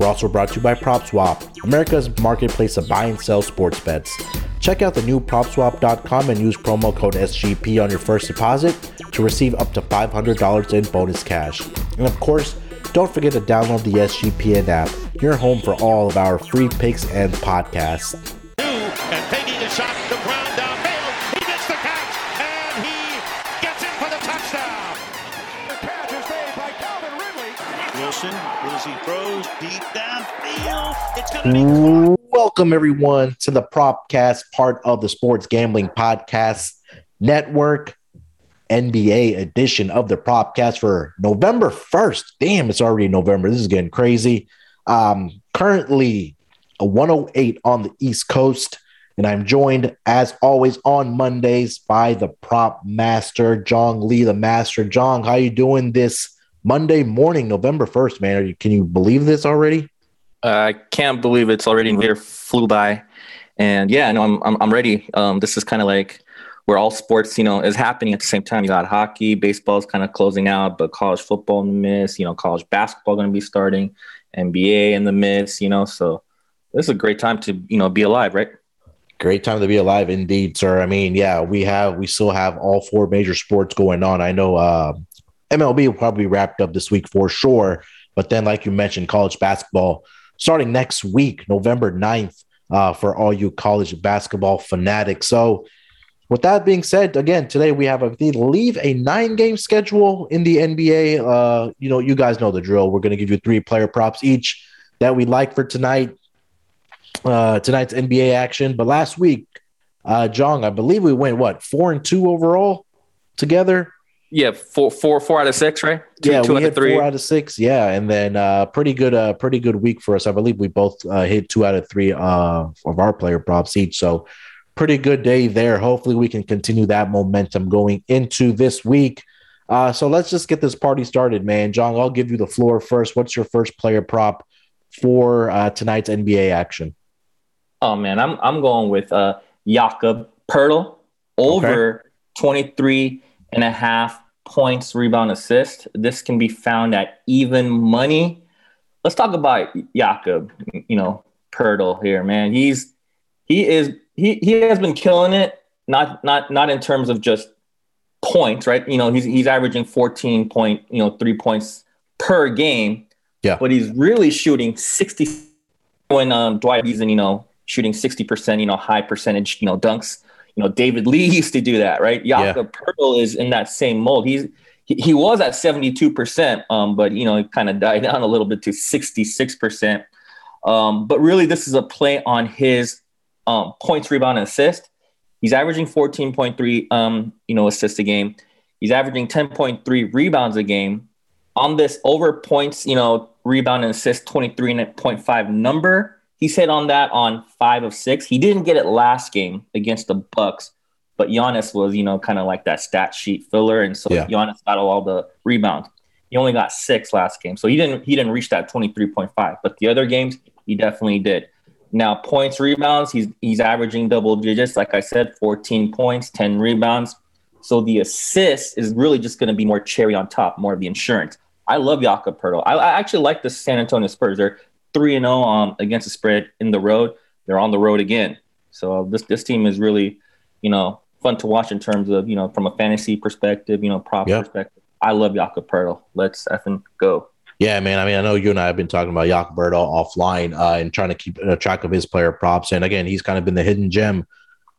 We're also brought to you by PropSwap, America's marketplace to buy and sell sports bets. Check out the new PropSwap.com and use promo code SGP on your first deposit to receive up to $500 in bonus cash. And of course, don't forget to download the SGPN app, your home for all of our free picks and podcasts. Welcome, everyone, to the Propcast, part of the Sports Gambling Podcast Network, NBA edition of the Propcast for November 1st. Damn, it's already November. This is getting crazy. Um, currently, a 108 on the East Coast, and I'm joined, as always, on Mondays by the Prop Master, John Lee, the Master. John, how are you doing this Monday morning, November 1st, man? Are you, can you believe this already? I can't believe it's already here flew by, and yeah, no, I'm I'm, I'm ready. Um, this is kind of like where all sports, you know, is happening at the same time. You got hockey, baseball's kind of closing out, but college football in the midst. You know, college basketball going to be starting, NBA in the midst. You know, so this is a great time to you know be alive, right? Great time to be alive, indeed, sir. I mean, yeah, we have we still have all four major sports going on. I know uh, MLB will probably wrapped up this week for sure, but then, like you mentioned, college basketball starting next week, November 9th, uh, for all you college basketball fanatics. So, with that being said, again, today we have, I believe, a nine game schedule in the NBA. Uh, you know, you guys know the drill. We're going to give you three player props each that we like for tonight, uh, tonight's NBA action. But last week, uh, Jong, I believe we went what four and two overall together. Yeah, four four four out of six, right? Two, yeah, two we out hit of three. four out of six. Yeah, and then uh, pretty good, uh, pretty good week for us. I believe we both uh, hit two out of three uh, of our player props each. So pretty good day there. Hopefully, we can continue that momentum going into this week. Uh, so let's just get this party started, man. John, I'll give you the floor first. What's your first player prop for uh, tonight's NBA action? Oh man, I'm I'm going with uh Jakob Poeltl over 23 and a half points, rebound, assist. This can be found at even money. Let's talk about Jakob, you know, Poeltl here, man. He's he is he he has been killing it, not not not in terms of just points, right? You know, he's he's averaging 14 point, you know, three points per game. Yeah. But he's really shooting 60 when um Dwight Eason, you know, shooting 60%, you know, high percentage, you know, dunks. You know, David Lee used to do that, right? Jakob Poeltl is in that same mold. He's he, he was at 72%, um, but you know, he kind of died down a little bit to 66%. Um, but really, this is a play on his um, points, rebound, and assist. He's averaging 14.3, um, you know, assists a game. He's averaging 10.3 rebounds a game. On this over points, you know, rebound and assist 23.5 number, he's hit on that on five of six. He didn't get it last game against the Bucks, but Giannis was, you know, kind of like that stat sheet filler, and so Yeah. Giannis got all the rebounds. He only got six last game, so he didn't he didn't reach that 23.5. But the other games, he definitely did. Now points, rebounds, he's he's averaging double digits. Like I said, 14 points, 10 rebounds. So the assist is really just going to be more cherry on top, more of the insurance. I love Jakob Poeltl. I, I actually like the San Antonio Spurs. They're three and zero um, against the spread in the road. They're on the road again. So this this team is really, you know, fun to watch in terms of you know from a fantasy perspective, you know, prop Yeah. perspective. I love Jakob Poeltl. Let's effing go. Yeah, man. I mean, I know you and I have been talking about Jakob Poeltl offline uh, and trying to keep uh, track of his player props. And again, he's kind of been the hidden gem.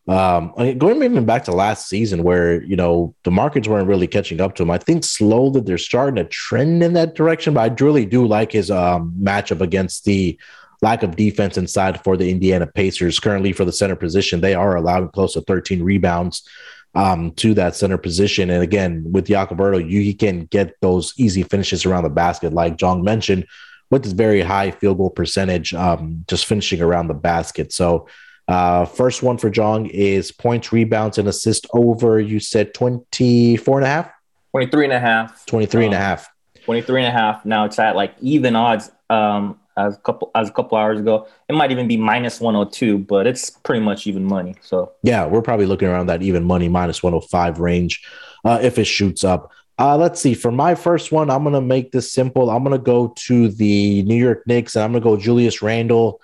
Um, going even back to last season, where you know the markets weren't really catching up to him. I think slowly they're starting to trend in that direction. But I really do like his um, matchup against the lack of defense inside for the Indiana Pacers. Currently, for the center position, they are allowing close to 13 rebounds um, to that center position. And again, with Jakob Poeltl, you he can get those easy finishes around the basket, like John mentioned, with this very high field goal percentage, um, just finishing around the basket. So Uh, first one for Jong is points, rebounds, and assist over. You said 24 and a half? 23 and a half. 23 and a Um, half. 23 and a half. Now it's at like even odds um, as a couple as a couple hours ago. It might even be minus 102, but it's pretty much even money. So Yeah, we're probably looking around that even money minus 105 range uh, if it shoots up. Uh, let's see. For my first one, I'm going to make this simple. I'm going to go to the New York Knicks and I'm going to go Julius Randle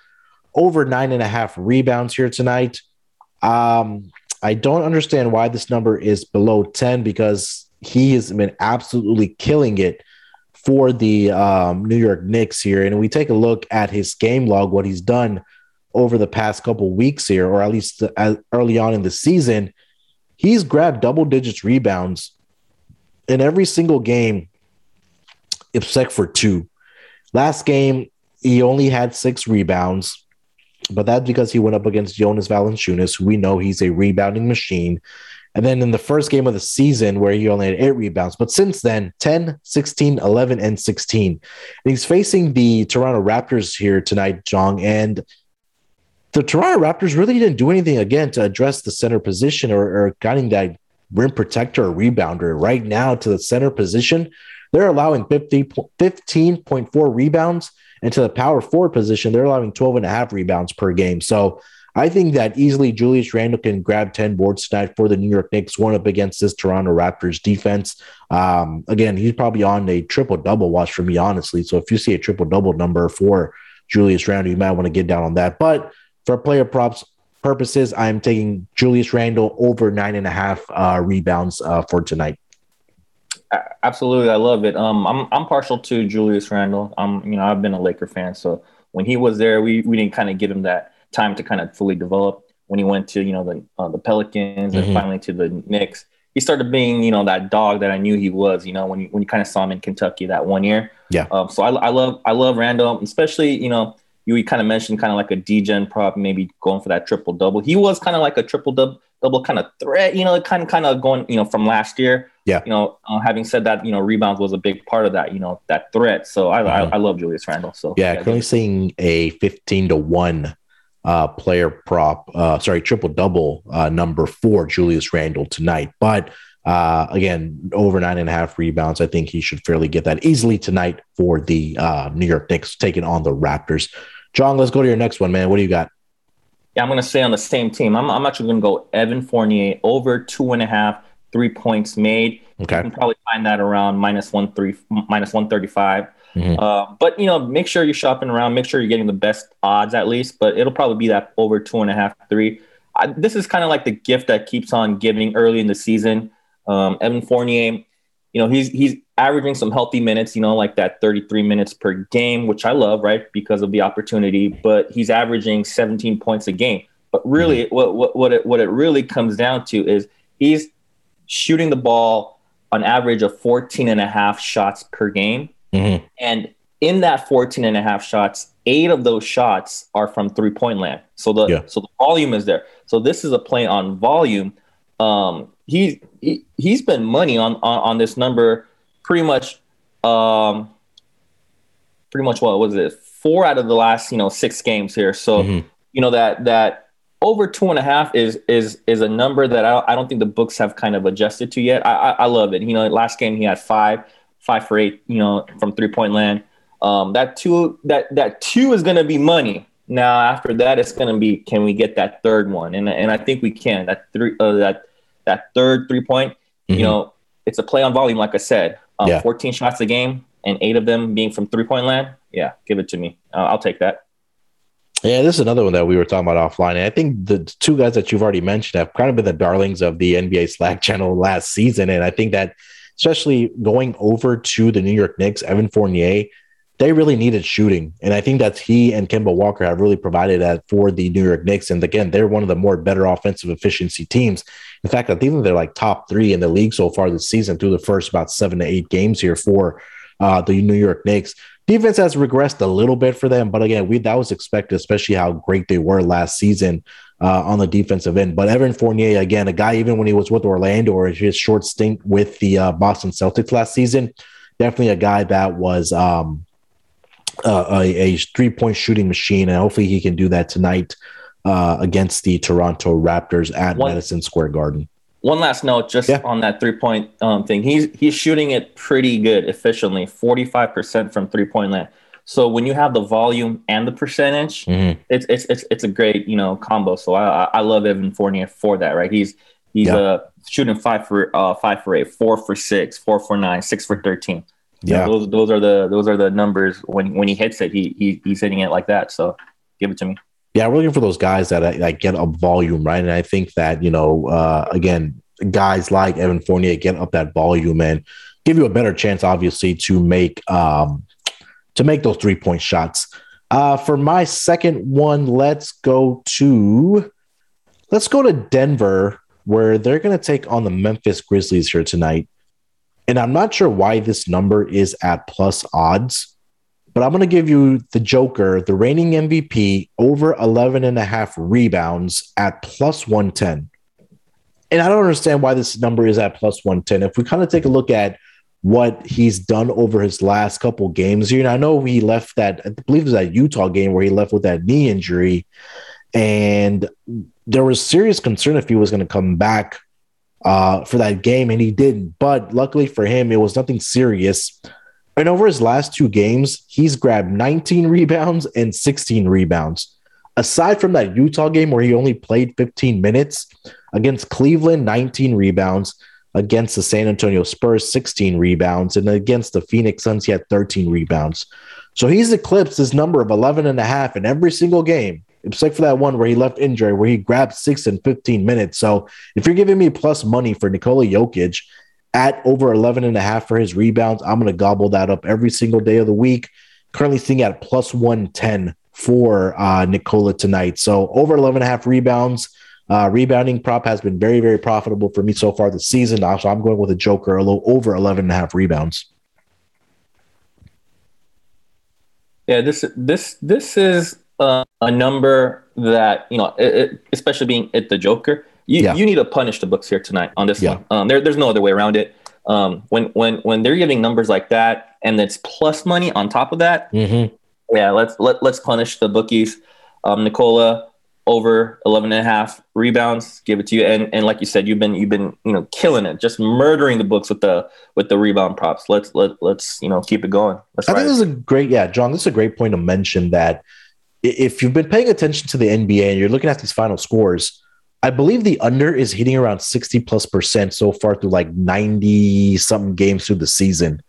over nine and a half rebounds here tonight. Um, I don't understand why this number is below 10 because he has been absolutely killing it for the um, New York Knicks here. And we take a look at his game log, what he's done over the past couple weeks here, or at least uh, early on in the season, he's grabbed double digits rebounds in every single game except for two. Last game, he only had six rebounds, but that's because he went up against Jonas Valanciunas, who we know he's a rebounding machine. And then in the first game of the season, where he only had eight rebounds. But since then, 10, 16, 11, and 16. And he's facing the Toronto Raptors here tonight, Jong. And the Toronto Raptors really didn't do anything again to address the center position or, or that rim protector or rebounder. Right now, to the center position, they're allowing 50, 15.4 rebounds. And to the power forward position, they're allowing 12 and a half rebounds per game. So I think that easily Julius Randle can grab 10 boards tonight for the New York Knicks, one up against this Toronto Raptors defense. Um, again, he's probably on a triple double watch for me, honestly. So if you see a triple double number for Julius Randle, you might want to get down on that. But for player props purposes, I'm taking Julius Randle over nine and a half uh, rebounds uh, for tonight. Absolutely, I love it. Um, I'm I'm partial to Julius Randle. Um, you know, I've been a Laker fan, so when he was there, we we didn't kind of give him that time to kind of fully develop. When he went to you know the uh, the Pelicans Mhm. and finally to the Knicks, he started being you know that dog that I knew he was. You know, when you when you kind of saw him in Kentucky that one year. Yeah. Um, so I, I love I love Randle, especially you know you kind of mentioned kind of like a D-gen prop, maybe going for that triple double. He was kind of like a triple double double kind of threat, you know, kind of kind of going you know from last year Yeah. you know, uh, having said that, you know, rebounds was a big part of that, you know, that threat. So I, Mhm. I, I love Julius Randle. So Yeah, currently seeing a 15 to 1 uh, player prop, uh, sorry, triple double uh, number for Julius Randle tonight. But uh, again, over nine and a half rebounds. I think he should fairly get that easily tonight for the uh, New York Knicks taking on the Raptors. John, let's go to your next one, man. What do you got? yeah, I'm gonna stay on the same team. I'm, I'm actually gonna go Evan Fournier over two and a half, three points made. Okay. You can probably find that around minus one three, minus one thirty five. Mhm. Uh, but you know, make sure you're shopping around. Make sure you're getting the best odds at least. But it'll probably be that over two and a half, three. I, this is kind of like the gift that keeps on giving early in the season. Um, Evan Fournier, you know, he's he's averaging some healthy minutes. You know, like that 33 minutes per game, which I love, right, because of the opportunity. But he's averaging 17 points a game. But really, what what what it, what it really comes down to is he's shooting the ball on average of 14 and a half shots per game. Mhm. And in that 14 and a half shots, eight of those shots are from three point land. So the Yeah. so the volume is there. So this is a play on volume. Um, he, he he's been money on, on on this number pretty much. Um, pretty much what was it? Four out of the last you know six games here. So Mhm. you know that that over two and a half is is is a number that I, I don't think the books have kind of adjusted to yet. I, I I love it. You know, last game he had five, five for eight. You know, from three point land. Um, that two that that two is going to be money. Now after that, it's going to be can we get that third one? And and I think we can. That three uh, that that third three point. Mhm. You know, it's a play on volume, like I said. Um, Yeah. 14 shots a game and eight of them being from three point land. Yeah, give it to me. Uh, I'll take that. Yeah, this is another one that we were talking about offline. And I think the two guys that you've already mentioned have kind of been the darlings of the NBA Slack channel last season. And I think that, especially going over to the New York Knicks, Evan Fournier, they really needed shooting. And I think that he and Kemba Walker have really provided that for the New York Knicks. And again, they're one of the more better offensive efficiency teams. In fact, I think they're like top three in the league so far this season through the first about seven to eight games here for uh, the New York Knicks. Defense has regressed a little bit for them, but again, we that was expected, especially how great they were last season uh, on the defensive end. But Evan Fournier, again, a guy even when he was with Orlando or his short stint with the uh, Boston Celtics last season, definitely a guy that was um, uh, a, a three point shooting machine, and hopefully he can do that tonight uh, against the Toronto Raptors at One- Madison Square Garden. One last note, just Yeah. on that three point um, thing. He's he's shooting it pretty good, efficiently, forty five percent from three point land. So when you have the volume and the percentage, Mhm. it's, it's it's it's a great you know combo. So I I- I love Evan Fournier for that. Right, he's he's Yeah. uh shooting five for uh five for eight, four for six, four for nine, six for thirteen. You know, Yeah. those those are the those are the numbers when when he hits it, he, he he's hitting it like that. So give it to me. Yeah, we're looking for those guys that like get up volume, right? And I think that you know, uh, again, guys like Evan Fournier get up that volume and give you a better chance, obviously, to make um, to make those three point shots. Uh, for my second one, let's go to let's go to Denver, where they're going to take on the Memphis Grizzlies here tonight. And I'm not sure why this number is at plus odds but I'm going to give you the Joker, the reigning MVP, over 11 and a half rebounds at plus 110. And I don't understand why this number is at plus 110. If we kind of take a look at what he's done over his last couple games here, and I know he left that, I believe it was that Utah game where he left with that knee injury. And there was serious concern if he was going to come back uh, for that game, and he didn't. But luckily for him, it was nothing serious. And over his last two games, he's grabbed 19 rebounds and 16 rebounds. Aside from that Utah game where he only played 15 minutes against Cleveland, 19 rebounds, against the San Antonio Spurs, 16 rebounds, and against the Phoenix Suns, he had 13 rebounds. So he's eclipsed his number of 11 and a half in every single game, except for that one where he left injury, where he grabbed six and 15 minutes. So if you're giving me plus money for Nikola Jokic, at over 11 and a half for his rebounds. I'm going to gobble that up every single day of the week. Currently sitting at plus 110 for uh, Nikola tonight. So over 11 and a half rebounds. Uh, rebounding prop has been very, very profitable for me so far this season. So I'm going with a Joker a little over 11 and a half rebounds. Yeah, this this this is uh, a number that you know, it, it, especially being it the Joker. You, Yeah. you need to punish the books here tonight on this Yeah. one. Um, there, there's no other way around it. Um, when when when they're giving numbers like that and it's plus money on top of that, Mm-hmm. yeah, let's let, let's punish the bookies. Um, Nikola over 11 and a half rebounds, give it to you. And and like you said, you've been you've been you know killing it, just murdering the books with the with the rebound props. Let's let let's you know keep it going. Let's I think ride this is a great, yeah, John. This is a great point to mention that if you've been paying attention to the NBA and you're looking at these final scores, I believe the under is hitting around 60 plus percent so far through like 90 something games through the season.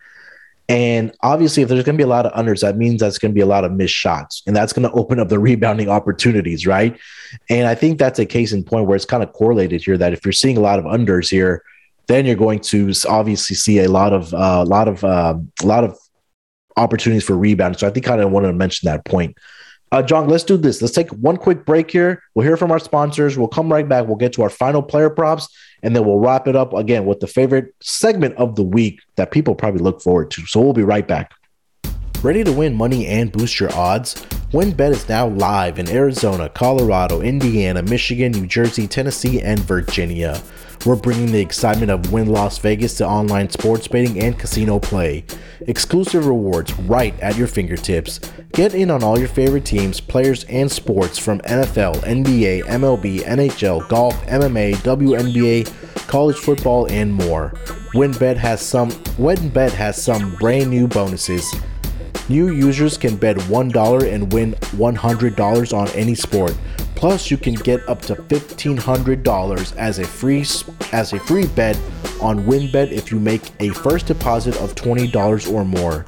And obviously, if there's going to be a lot of unders, that means that's going to be a lot of missed shots. And that's going to open up the rebounding opportunities, right? And I think that's a case in point where it's kind of correlated here that if you're seeing a lot of unders here, then you're going to obviously see a lot of a lot of uh, a lot of opportunities for rebound. So I think kind of wanted to mention that point. Uh, John, let's do this. Let's take one quick break here. We'll hear from our sponsors. We'll come right back. We'll get to our final player props, and then we'll wrap it up again with the favorite segment of the week that people probably look forward to. So we'll be right back. Ready to win money and boost your odds? WynnBET is now live in Arizona, Colorado, Indiana, Michigan, New Jersey, Tennessee, and Virginia. We're bringing the excitement of Wynn Las Vegas to online sports betting and casino play. Exclusive rewards right at your fingertips. Get in on all your favorite teams, players, and sports from NFL, NBA, MLB, NHL, golf, MMA, WNBA, college football, and more. WynnBET has some WynnBET has some brand new bonuses. New users can bet $1 and win $100 on any sport. Plus, you can get up to $1500 as a free as a free bet on WynnBET if you make a first deposit of $20 or more.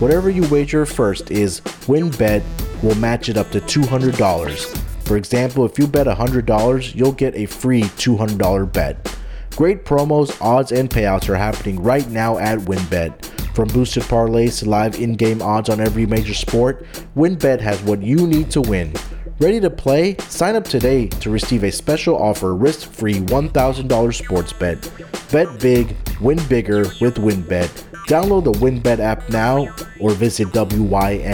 Whatever you wager first is WynnBET will match it up to $200. For example, if you bet $100, you'll get a free $200 bet. Great promos, odds, and payouts are happening right now at WynnBET. From boosted parlays to live in game odds on every major sport, WynnBET has what you need to win. Ready to play? Sign up today to receive a special offer risk free $1,000 sports bet. Bet big, win bigger with WynnBET. Download the WynnBET app now or visit WYNNBet.com.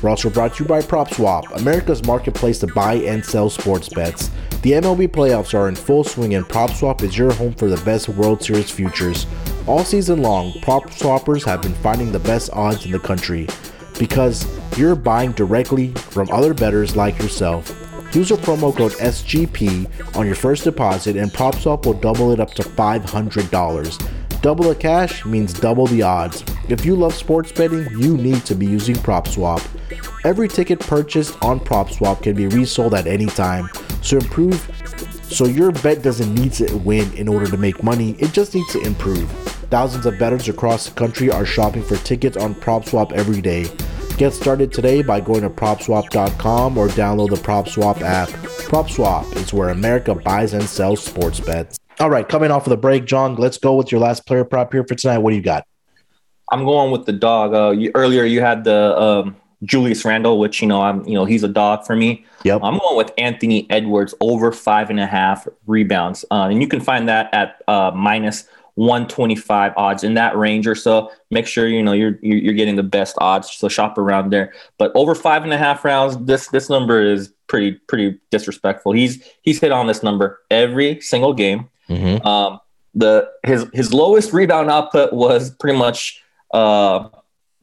We're also brought to you by PropSwap, America's marketplace to buy and sell sports bets. The MLB playoffs are in full swing, and PropSwap is your home for the best World Series futures. All season long, prop swappers have been finding the best odds in the country because you're buying directly from other bettors like yourself. Use our promo code SGP on your first deposit, and PropSwap will double it up to $500. Double the cash means double the odds. If you love sports betting, you need to be using PropSwap. Every ticket purchased on PropSwap can be resold at any time, so improve so your bet doesn't need to win in order to make money, it just needs to improve. Thousands of bettors across the country are shopping for tickets on PropSwap every day. Get started today by going to propswap.com or download the PropSwap app. PropSwap is where America buys and sells sports bets. All right, coming off of the break, John, let's go with your last player prop here for tonight. What do you got? I'm going with the dog. Uh, you, earlier you had the um, Julius Randle, which you know I'm you know he's a dog for me. Yep. I'm going with Anthony Edwards over five and a half rebounds, uh, and you can find that at uh, minus 125 odds in that range or so. Make sure you know you're you're getting the best odds, so shop around there. But over five and a half rounds, this this number is pretty pretty disrespectful. He's he's hit on this number every single game. Mm-hmm. Um, the his his lowest rebound output was pretty much uh,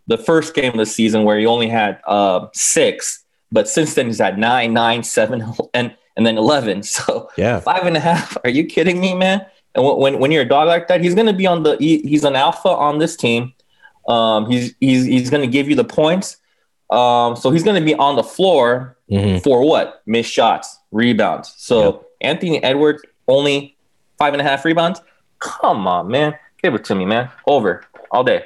the first game of the season where he only had uh, six, but since then he's had nine, nine, seven, and and then eleven. So Yeah. five and a half. Are you kidding me, man? And when when, you're a dog like that, he's going to be on the. He, he's an alpha on this team. Um, he's he's he's going to give you the points. Um, so he's going to be on the floor Mhm. for what? Missed shots, rebounds. So. Anthony Edwards only five and a half rebounds. Come on, man, give it to me, man. Over all day.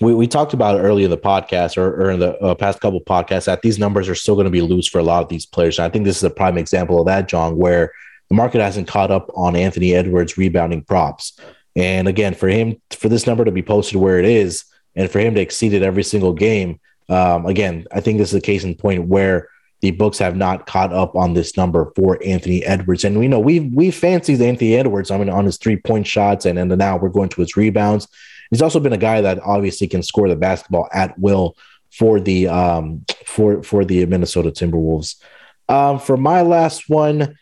We, we talked about it earlier in the podcast or, or in the uh, past couple podcasts that these numbers are still going to be loose for a lot of these players. And I think this is a prime example of that, John, where the market hasn't caught up on Anthony Edwards rebounding props. And again, for him, for this number to be posted where it is, and for him to exceed it every single game, um, again, I think this is a case in point where the books have not caught up on this number for Anthony Edwards. And we know we we fancied Anthony Edwards. I mean, on his three point shots, and, and now we're going to his rebounds. He's also been a guy that obviously can score the basketball at will for the um, for for the Minnesota Timberwolves. Um, for my last one,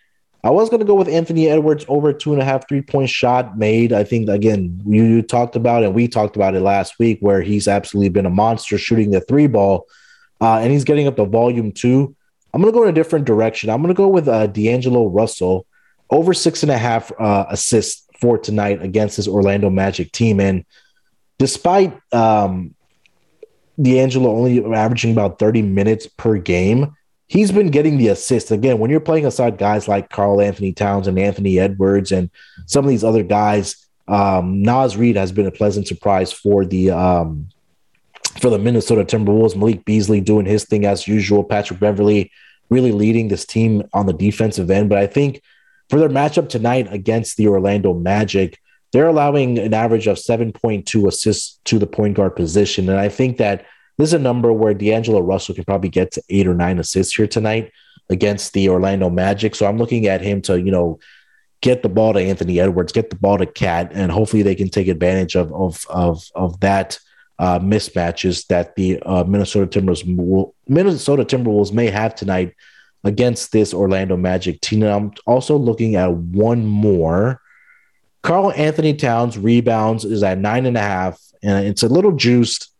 I was going to go with Anthony Edwards over two and a half three point shot made. I think again you, you talked about and we talked about it last week where he's absolutely been a monster shooting the three ball, uh, and he's getting up to volume two. I'm going to go in a different direction. I'm going to go with uh, D'Angelo Russell over six and a half uh, assists for tonight against this Orlando Magic team. And despite um, D'Angelo only averaging about 30 minutes per game, he's been getting the assists. Again, when you're playing aside guys like Karl-Anthony Towns and Anthony Edwards and some of these other guys, um, Naz Reid has been a pleasant surprise for the um, for the Minnesota Timberwolves. Malik Beasley doing his thing as usual. Patrick Beverley really leading this team on the defensive end. But I think for their matchup tonight against the Orlando Magic, they're allowing an average of 7.2 assists to the point guard position. And I think that this is a number where D'Angelo Russell can probably get to eight or nine assists here tonight against the Orlando Magic. So I'm looking at him to, you know, get the ball to Anthony Edwards, get the ball to KAT, and hopefully they can take advantage of of of, of that uh, mismatches that the uh, Minnesota Timberwolves Minnesota Timberwolves may have tonight against this Orlando Magic team. And I'm also looking at one more. Karl-Anthony Towns rebounds is at nine and a half, and it's a little juiced.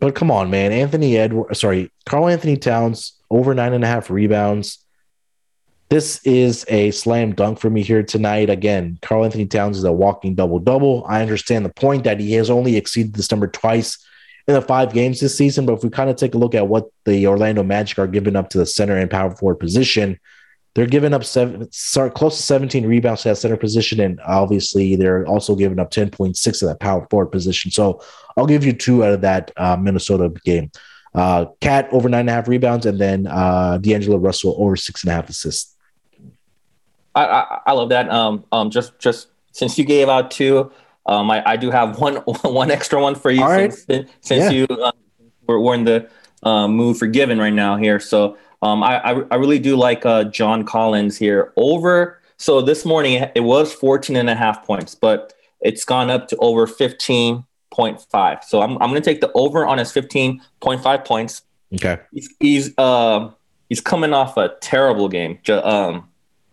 But come on, man. Anthony Edward, sorry, Karl-Anthony Towns over nine and a half rebounds. This is a slam dunk for me here tonight. Again, Karl-Anthony Towns is a walking double double. I understand the point that he has only exceeded this number twice in the five games this season. But if we kind of take a look at what the Orlando Magic are giving up to the center and power forward position, they're giving up seven, sorry, close to 17 rebounds to that center position. And obviously, they're also giving up 10.6 to that power forward position. So I'll give you two out of that uh, Minnesota game. Uh, KAT over nine and a half rebounds, and then uh, D'Angelo Russell over six and a half assists. I, I, I love that. Um, um, just just since you gave out two, um, I, I do have one one extra one for you All right. since, since Yeah. you uh, we're, we're in the uh, mood for giving right now here. So um, I, I I really do like uh, John Collins here over. So this morning it was 14 and a half points, but it's gone up to over 15.5. So I'm I'm going to take the over on his 15.5 points Okay. he's he's uh, he's coming off a terrible game um,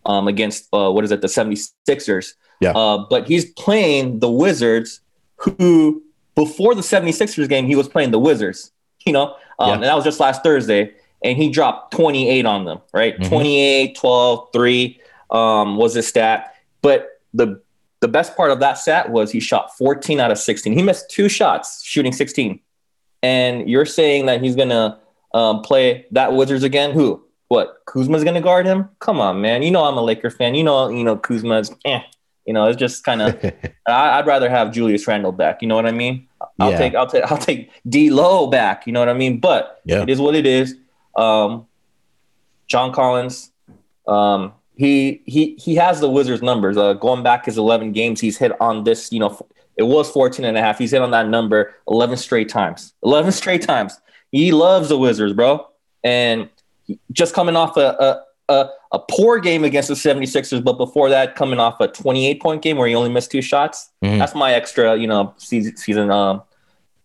um, against uh, what is it the 76ers Yeah. uh, but he's playing the Wizards who before the 76ers game he was playing the Wizards you know Um, Yeah. And that was just last Thursday. And he dropped 28 on them, right? Mhm. 28, 12, 3 um, was his stat. But the the best part of that stat was he shot 14 out of 16. He missed two shots shooting 16. And you're saying that he's going to um, play that Wizards again? Who? What? Kuzma's going to guard him? Come on, man. You know I'm a Laker fan. You know, you know Kuzma's eh. You know, it's just kind of I'd rather have Julius Randle back. You know what I mean? I'll Yeah. take I'll take I'll take D-Lo back. You know what I mean? But Yeah. it is what it is. Um, John Collins, um, he he he has the Wizards numbers. Uh, going back his 11 games, he's hit on this. You know, it was 14 and a half. He's hit on that number 11 straight times. 11 straight times. He loves the Wizards, bro. And just coming off a a, a a poor game against the 76ers, but before that, coming off a 28 point game where he only missed two shots. Mhm. That's my extra, you know, season, season um,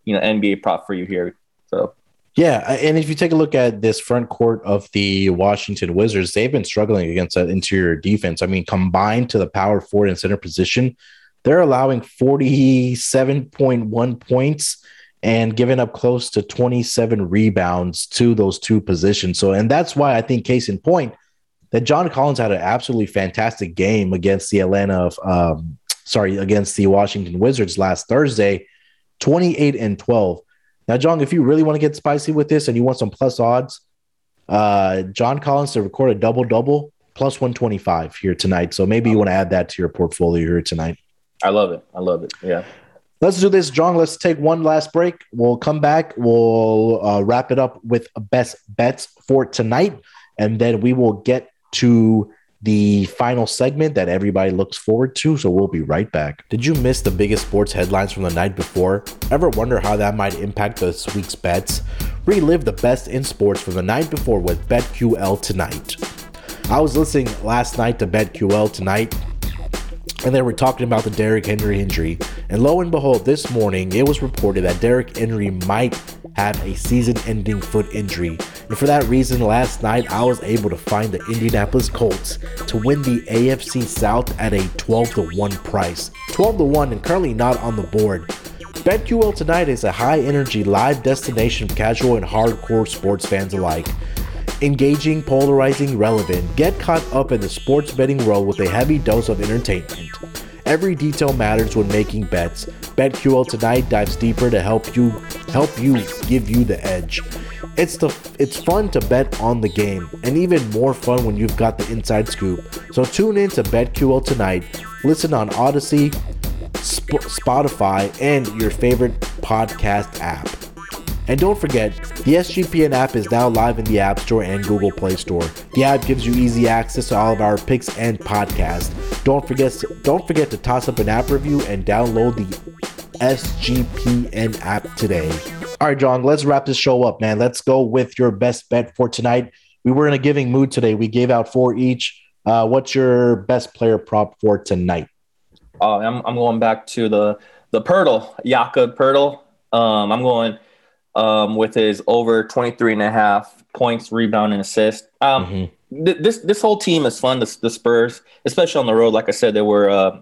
you know, NBA prop for you here. So Yeah, and if you take a look at this front court of the Washington Wizards, they've been struggling against that interior defense. I mean, combined to the power forward and center position, they're allowing 47.1 points and giving up close to 27 rebounds to those two positions. So, and that's why I think case in point that John Collins had an absolutely fantastic game against the Atlanta, um, sorry, against the Washington Wizards last Thursday, 28 and 12. Now, John, if you really want to get spicy with this and you want some plus odds, uh, John Collins to record a double double plus 125 here tonight. So maybe you want to add that to your portfolio here tonight. I love it. I love it. Yeah. Let's do this, John. Let's take one last break. We'll come back. We'll uh, wrap it up with best bets for tonight, and then we will get to the final segment that everybody looks forward to. So we'll be right back. Did you miss the biggest sports headlines from the night before? Ever wonder how that might impact this week's bets? Relive the best in sports from the night before with BetQL tonight. I was listening last night to BetQL tonight and they were talking about the Derrick Henry injury. And lo and behold, this morning it was reported that Derrick Henry might have a season ending foot injury. And for that reason, last night I was able to find the Indianapolis Colts to win the AFC South at a 12 to 1 price. 12 to 1 and currently not on the board. BetQL tonight is a high energy live destination for casual and hardcore sports fans alike engaging, polarizing, relevant. Get caught up in the sports betting world with a heavy dose of entertainment. Every detail matters when making bets. BetQL tonight dives deeper to help you help you give you the edge. It's the it's fun to bet on the game, and even more fun when you've got the inside scoop. So tune in to BetQL tonight. Listen on Audacy, Sp- Spotify, and your favorite podcast app. And don't forget, the SGPN app is now live in the App Store and Google Play Store. The app gives you easy access to all of our picks and podcasts. Don't forget don't forget to toss up an app review and download the SGPN app today. All right, John, let's wrap this show up, man. Let's go with your best bet for tonight. We were in a giving mood today. We gave out four each. Uh, what's your best player prop for tonight? Uh, I'm, I'm going back to the the Poeltl, Jakob Poeltl. Um, I'm going um, with his over 23 and a half points, rebound, and assist. Um, Mhm. th- this this whole team is fun. The, the Spurs, especially on the road, like I said, they were uh,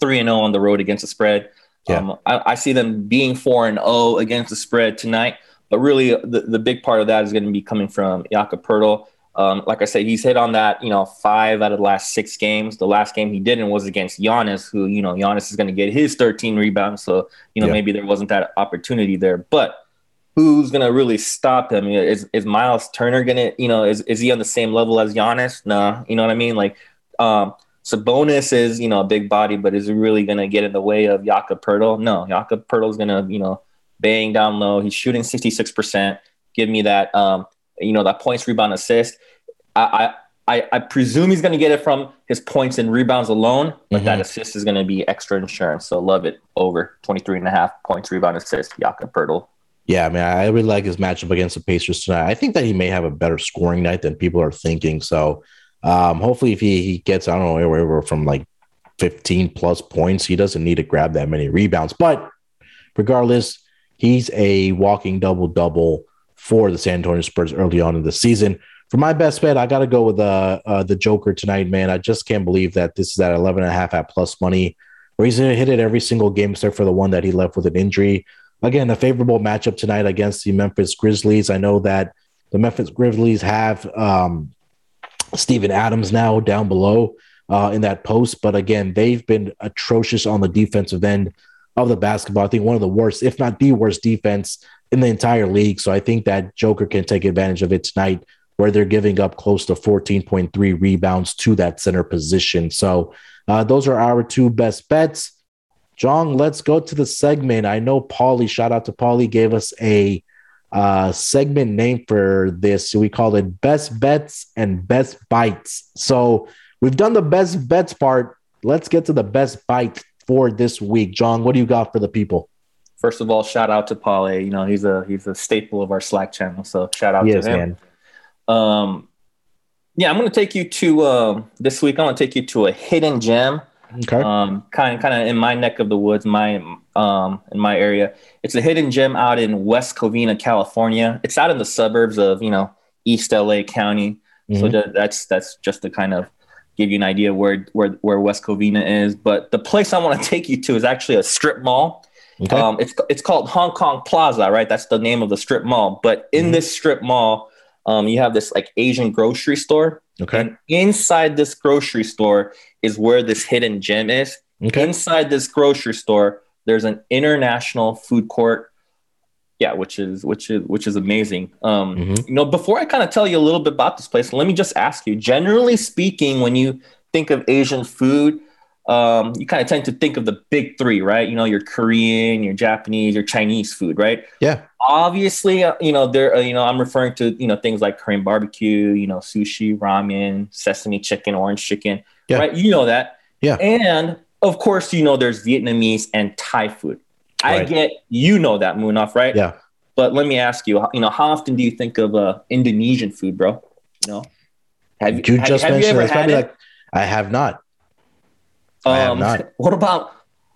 three and zero on the road against the spread. Yeah. Um, I, I see them being four and zero against the spread tonight. But really, the, the big part of that is going to be coming from Jakob Poeltl. Um, like I said, he's hit on that, you know, five out of the last six games. The last game he didn't was against Giannis, who, you know, Giannis is going to get his 13 rebounds. So, you know, Yeah. maybe there wasn't that opportunity there. But who's going to really stop him? Is, is Miles Turner going to, you know, is, is he on the same level as Giannis? No, you know what I mean? Like, um, Sabonis is, you know, a big body, but is he really going to get in the way of Jakob Poeltl? No, Jakob is going to, you know, bang down low. He's shooting 66%. Give me that, um, you know, that points, rebound, assist. I, I, I, presume he's going to get it from his points and rebounds alone, but that assist is going to be extra insurance. So love it over 23 and a half points, rebound, assist, Jakob Poeltl. Yeah, I mean, I really like his matchup against the Pacers tonight. I think that he may have a better scoring night than people are thinking. So, um, hopefully, if he, he gets, I don't know, wherever from like 15 plus points, he doesn't need to grab that many rebounds. But regardless, he's a walking double double for the San Antonio Spurs early on in the season. For my best bet, I got to go with uh, uh, the Joker tonight, man. I just can't believe that this is at 11 and a half at plus money, where he's going to hit it every single game except for the one that he left with an injury. again, a favorable matchup tonight against the Memphis Grizzlies. I know that the Memphis Grizzlies have um, Steven Adams now down below uh, in that post, but again, they've been atrocious on the defensive end of the basketball. I think one of the worst, if not the worst, defense in the entire league. So I think that Joker can take advantage of it tonight, where they're giving up close to 14.3 rebounds to that center position. So uh, those are our two best bets. John, let's go to the segment. I know Paulie, shout out to Paulie, gave us a uh, segment name for this. We call it Best Bets and Best Bites. So we've done the best bets part. Let's get to the best bite for this week. John, what do you got for the people? First of all, shout out to Paulie. You know, he's a he's a staple of our Slack channel. So shout out to him. Man. Um, yeah, I'm going to take you to uh, this week. I'm going to take you to a hidden gem Okay. Um, kind of, kind of in my neck of the woods, my um, in my area. It's a hidden gem out in West Covina, California. It's out in the suburbs of you know East LA County. Mm-hmm. So that's that's just to kind of give you an idea where where where West Covina is. But the place I want to take you to is actually a strip mall. Okay. Um, it's it's called Hong Kong Plaza, right? That's the name of the strip mall. But in mm-hmm. this strip mall, um, you have this like Asian grocery store. Okay. And inside this grocery store is where this hidden gem is. Okay. Inside this grocery store, there's an international food court. Yeah, which is which is which is amazing. Um, mm-hmm. You know, before I kind of tell you a little bit about this place, let me just ask you. Generally speaking, when you think of Asian food, um, you kind of tend to think of the big three, right? You know, your Korean, your Japanese, your Chinese food, right? Yeah. Obviously, uh, you know, there, uh, you know, I'm referring to, you know, things like Korean barbecue, you know, sushi, ramen, sesame chicken, orange chicken, yeah. right? You know that. Yeah. And of course, you know, there's Vietnamese and Thai food. Right. I get, you know that, Munaf, right? Yeah. But let me ask you, you know, how often do you think of uh, Indonesian food, bro? You know, have you, you just have, mentioned you ever had it? Like, I have not. Um, I have um, not. What about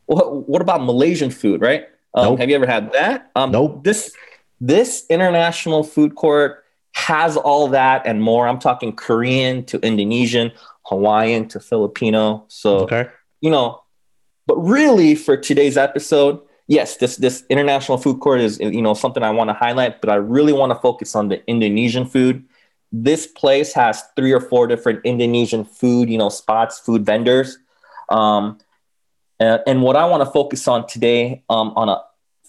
what, what about Malaysian food, right? Um, nope. Have you ever had that? Um, nope. This this international food court has all that and more. I'm talking Korean to Indonesian, Hawaiian to Filipino. So okay. you know, but really for today's episode, yes, this this international food court is you know something I want to highlight, but I really want to focus on the Indonesian food. This place has three or four different Indonesian food, you know, spots, food vendors. Um, and, and what I want to focus on today um, on a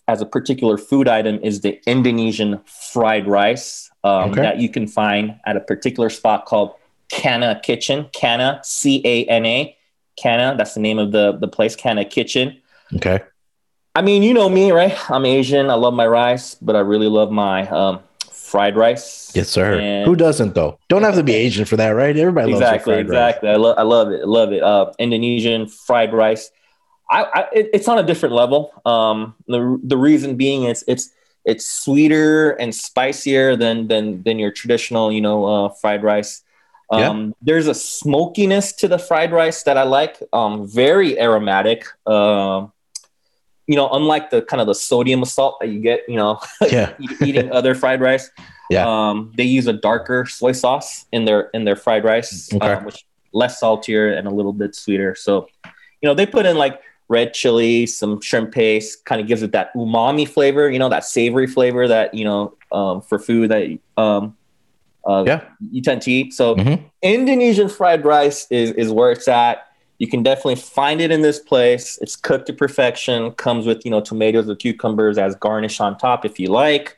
as a particular food item is the Indonesian fried rice um, okay. that you can find at a particular spot called Cana Kitchen. Cana, C A N A. Cana, that's the name of the, the place, Cana Kitchen. Okay. I mean, you know me, right? I'm Asian. I love my rice, but I really love my um, fried rice. Yes, sir. And Who doesn't though? Don't have to be Asian for that, right? Everybody exactly, loves exactly. Rice. I love, I love it. I love it. Uh, Indonesian fried rice. I, I it, it's on a different level. Um, the the reason being is it's it's sweeter and spicier than than than your traditional, you know, uh, fried rice. Um, yeah. There's a smokiness to the fried rice that I like. Um, very aromatic. Uh, you know, unlike the kind of the sodium salt that you get, you know, yeah. eating other fried rice. Yeah. Um, they use a darker soy sauce in their in their fried rice, okay. um, which less saltier and a little bit sweeter. So, you know, they put in like red chili, some shrimp paste, kind of gives it that umami flavor, you know, that savory flavor that, you know, um, for food that um, uh, yeah. you tend to eat. So mm-hmm. Indonesian fried rice is, is where it's at. You can definitely find it in this place. It's cooked to perfection, comes with, you know, tomatoes or cucumbers as garnish on top if you like.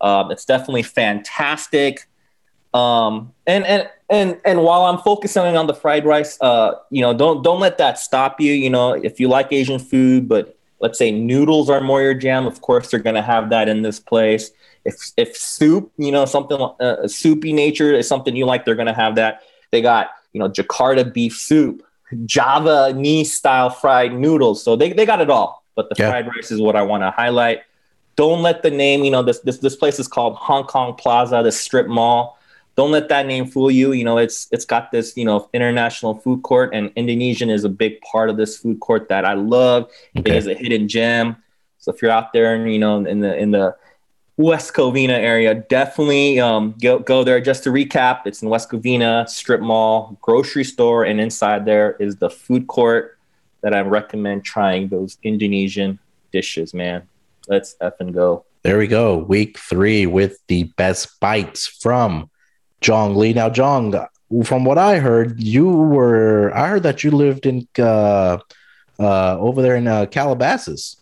Um, it's definitely fantastic. Um, and and and and while I'm focusing on the fried rice, uh, you know, don't don't let that stop you. You know, if you like Asian food, but let's say noodles are more your jam, of course they're gonna have that in this place. If if soup, you know, something uh, soupy nature is something you like, they're gonna have that. They got you know Jakarta beef soup, Javanese style fried noodles, so they they got it all. But the yeah. fried rice is what I want to highlight. Don't let the name, you know, this this this place is called Hong Kong Plaza, the strip mall don't let that name fool you. You know, it's it's got this you know international food court, and Indonesian is a big part of this food court that I love. Okay. It is a hidden gem. So if you're out there and you know in the in the West Covina area, definitely um, go go there. Just to recap, it's in West Covina strip mall, grocery store, and inside there is the food court that I recommend trying those Indonesian dishes, man. Let's effing go. There we go. Week three with the best bites from Jong Lee. Now, Jong, from what I heard, you were I heard that you lived in uh, uh, over there in uh, Calabasas.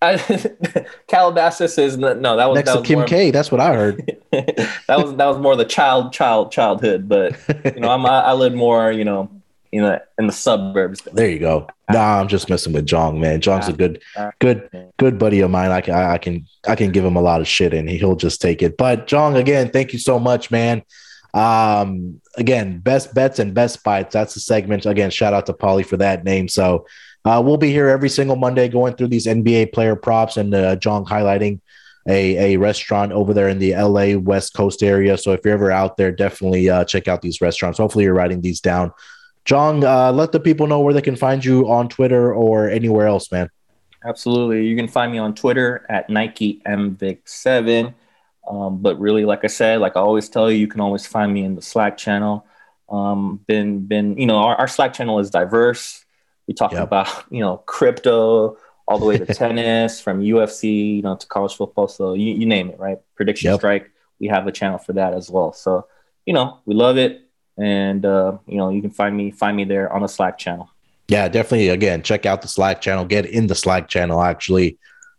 I, Calabasas is no, that was next that to Kim K. That's what I heard. that was that was more the child, child, childhood. But you know, I'm I, I live more, you know, in the in the suburbs. There you go. Nah, I'm just messing with Jong, man. Jong's a good, good, good buddy of mine. I can, I can, I can give him a lot of shit, and he'll just take it. But Jong, again, thank you so much, man. Um, again, best bets and best bites. That's the segment. Again, shout out to Polly for that name. So uh, we'll be here every single Monday going through these NBA player props and uh, Jong highlighting a, a restaurant over there in the LA West Coast area. So if you're ever out there, definitely uh, check out these restaurants. Hopefully, you're writing these down. John, uh, let the people know where they can find you on Twitter or anywhere else, man. Absolutely. You can find me on Twitter at Nike MVic7. Um, but really, like I said, like I always tell you, you can always find me in the Slack channel. Um, been, been, you know, our, our Slack channel is diverse. We talk yep. about, you know, crypto all the way to tennis, from UFC, you know, to college football. So you, you name it, right? Prediction yep. strike. We have a channel for that as well. So, you know, we love it. And, uh, you know, you can find me, find me there on the Slack channel. Yeah, definitely. Again, check out the Slack channel. Get in the Slack channel, actually.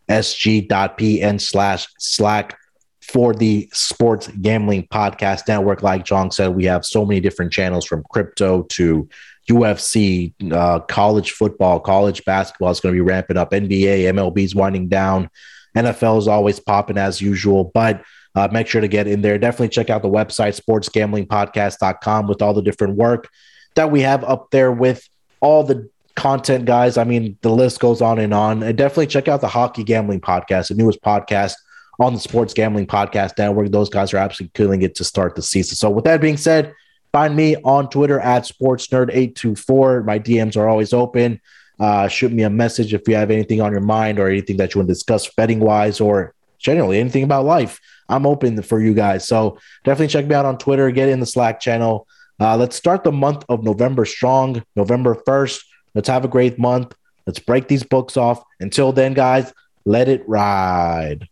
sg.pn slash Slack for the Sports Gambling Podcast Network. Like John said, we have so many different channels from crypto to UFC, uh, college football, college basketball is going to be ramping up. NBA, MLB is winding down. NFL is always popping as usual, but uh, make sure to get in there. Definitely check out the website, sportsgamblingpodcast.com, with all the different work that we have up there with all the content, guys. I mean, the list goes on and on. And definitely check out the Hockey Gambling Podcast, the newest podcast on the Sports Gambling Podcast Network. Those guys are absolutely killing it to start the season. So, with that being said, find me on Twitter at SportsNerd824. My DMs are always open. Uh, shoot me a message if you have anything on your mind or anything that you want to discuss betting wise or generally anything about life. I'm open for you guys. So definitely check me out on Twitter. Get in the Slack channel. Uh, let's start the month of November strong, November 1st. Let's have a great month. Let's break these books off. Until then, guys, let it ride.